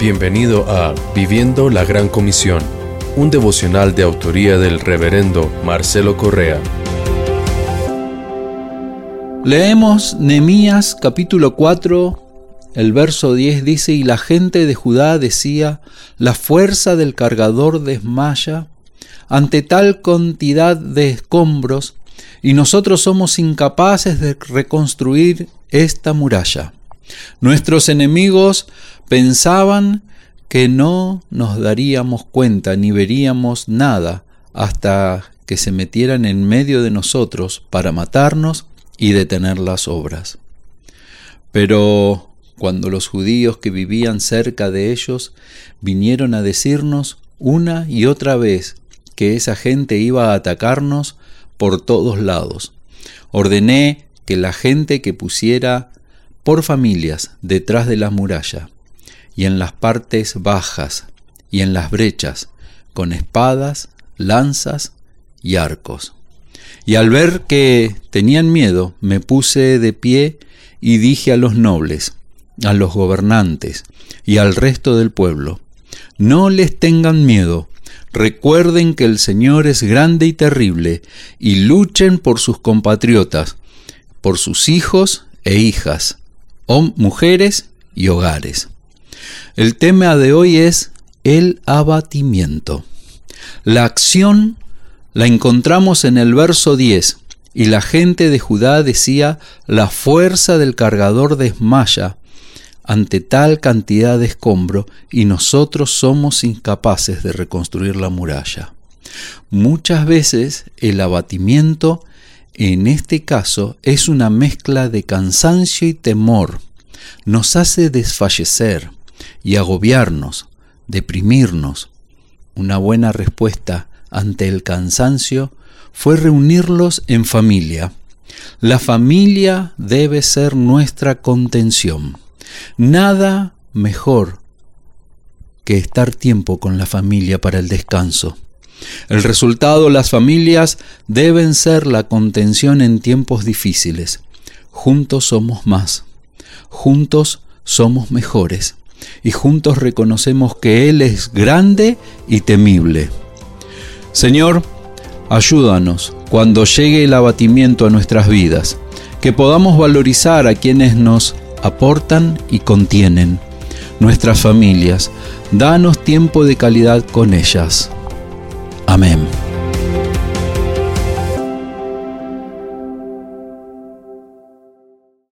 Bienvenido a Viviendo la Gran Comisión, un devocional de autoría del reverendo Marcelo Correa. Leemos Nehemías capítulo 4, el verso 10 dice, y la gente de Judá decía, la fuerza del cargador desmaya ante tal cantidad de escombros, y nosotros somos incapaces de reconstruir esta muralla. Nuestros enemigos pensaban que no nos daríamos cuenta ni veríamos nada hasta que se metieran en medio de nosotros para matarnos y detener las obras. Pero cuando los judíos que vivían cerca de ellos vinieron a decirnos una y otra vez que esa gente iba a atacarnos por todos lados, ordené que la gente que pusiera por familias detrás de la muralla, y en las partes bajas, y en las brechas, con espadas, lanzas y arcos. Y al ver que tenían miedo, me puse de pie y dije a los nobles, a los gobernantes y al resto del pueblo, no les tengan miedo, recuerden que el Señor es grande y terrible, y luchen por sus compatriotas, por sus hijos e hijas, mujeres y hogares. El tema de hoy es el abatimiento. La acción la encontramos en el verso 10, y la gente de Judá decía, la fuerza del cargador desmaya ante tal cantidad de escombro, y nosotros somos incapaces de reconstruir la muralla. Muchas veces el abatimiento en este caso es una mezcla de cansancio y temor. Nos hace desfallecer y agobiarnos, deprimirnos. Una buena respuesta ante el cansancio fue reunirlos en familia. La familia debe ser nuestra contención. Nada mejor que estar tiempo con la familia para el descanso. El resultado, las familias deben ser la contención en tiempos difíciles. Juntos somos más, juntos somos mejores y juntos reconocemos que Él es grande y temible. Señor, ayúdanos cuando llegue el abatimiento a nuestras vidas, que podamos valorizar a quienes nos aportan y contienen, nuestras familias, danos tiempo de calidad con ellas. Amen.